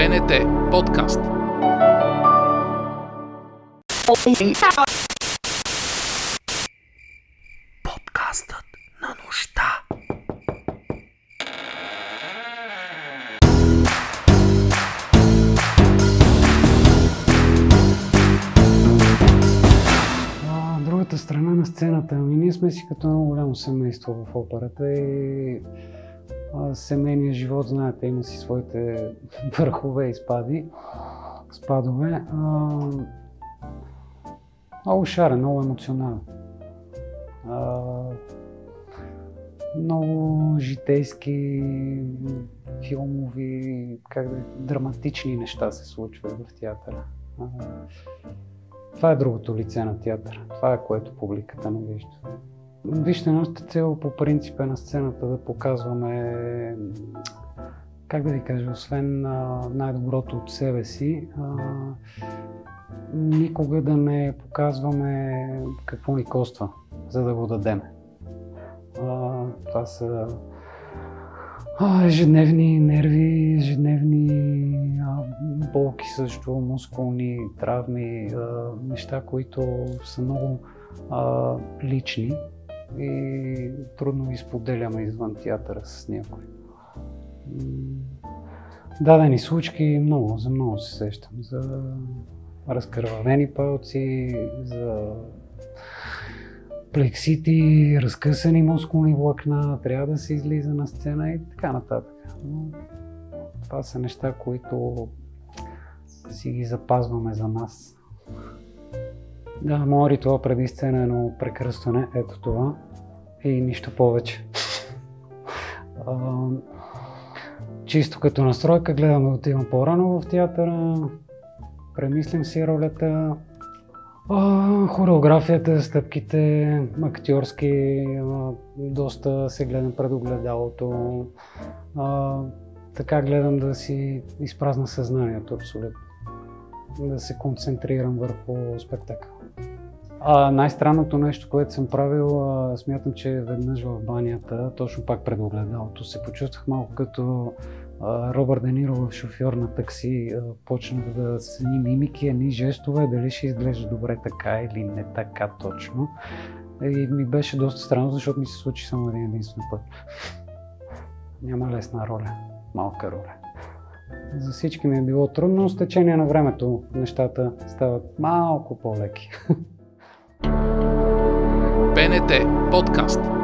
БНТ подкаст. Подкастът на нощта. А, другата страна на сцената. Ами ние сме си като едно голямо семейство в операта и а, семейният живот, знаете, има си своите върхове и спади, спадове. А, много шарен, много емоционален. А, много житейски, филмови, как да, драматични неща се случват в театъра. А, това е другото лице на театъра. Това е което публиката не вижда. Вижте, нашата цел по принцип е на сцената да показваме, как да ви кажа, освен най-доброто от себе си, никога да не показваме какво ни коства, за да го дадем. Това са ежедневни нерви, ежедневни болки също, мускулни травми, неща, които са много лични и трудно ги споделяме извън театъра с някой. Дадени случки много, за много се сещам. За разкървавени палци, за плексити, разкъсани мускулни влакна, трябва да се излиза на сцена и така нататък. Но това са неща, които си ги запазваме за нас. Да, моят ритуал преди сцена е едно прекръстване, ето това и нищо повече. А, чисто като настройка, гледам да отивам по-рано в театъра, премислям си ролята, а, хореографията, стъпките, актьорски, а, доста се гледам пред огледалото. А, така гледам да си изпразна съзнанието абсолютно. Да се концентрирам върху спектакъл. А, най-странното нещо, което съм правил, а, смятам, че веднъж в банята, точно пак пред огледалото, се почувствах малко като а, Робърт Дениро в шофьор на такси. А, почнах да с едни мимики, едни жестове, дали ще изглежда добре така или не така точно. И ми беше доста странно, защото ми се случи само един единствен път. Няма лесна роля, малка роля. За всички ми е било трудно, но с течение на времето нещата стават малко по-леки. БНТ подкаст.